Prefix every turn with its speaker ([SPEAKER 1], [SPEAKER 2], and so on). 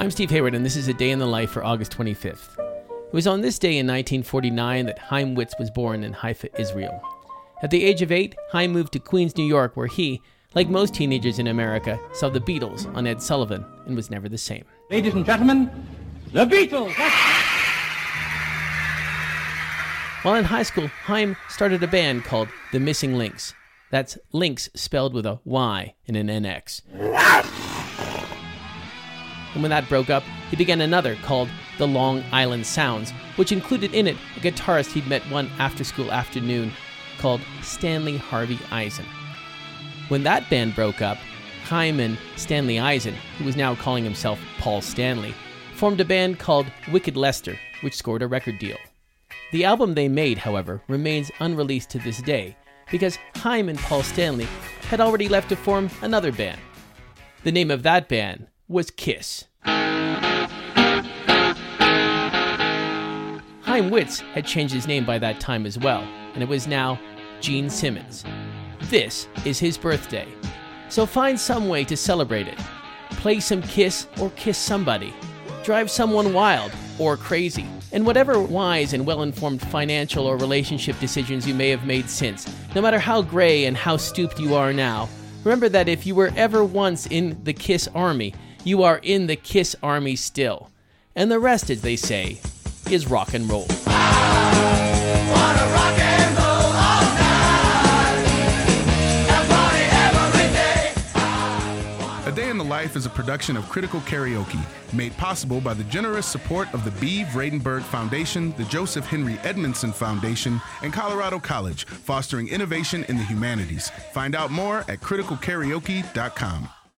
[SPEAKER 1] I'm Steve Hayward, and this is a day in the life for August 25th. It was on this day in 1949 that Chaim Witz was born in Haifa, Israel. At the age of eight, Chaim moved to Queens, New York, where he, like most teenagers in America, saw the Beatles on Ed Sullivan and was never the same.
[SPEAKER 2] Ladies and gentlemen, the Beatles!
[SPEAKER 1] While in high school, Chaim started a band called The Missing Lynx. That's Links spelled with a Y and an NX. And when that broke up, he began another called The Long Island Sounds, which included in it a guitarist he'd met one after school afternoon called Stanley Harvey Eisen. When that band broke up, Chaim and Stanley Eisen, who was now calling himself Paul Stanley, formed a band called Wicked Lester, which scored a record deal. The album they made, however, remains unreleased to this day because Chaim and Paul Stanley had already left to form another band. The name of that band was Kiss. Chaim Witz had changed his name by that time as well, and it was now Gene Simmons. This is his birthday, so find some way to celebrate it. Play some Kiss or kiss somebody. Drive someone wild or crazy. And whatever wise and well informed financial or relationship decisions you may have made since, no matter how gray and how stooped you are now, remember that if you were ever once in the Kiss Army, you are in the Kiss Army still. And the rest, as they say, is rock and roll.
[SPEAKER 3] A Day in the Life is a production of Critical Karaoke, made possible by the generous support of the Bee Vradenburg Foundation, the Joseph Henry Edmondson Foundation, and Colorado College, fostering innovation in the humanities. Find out more at criticalkaraoke.com.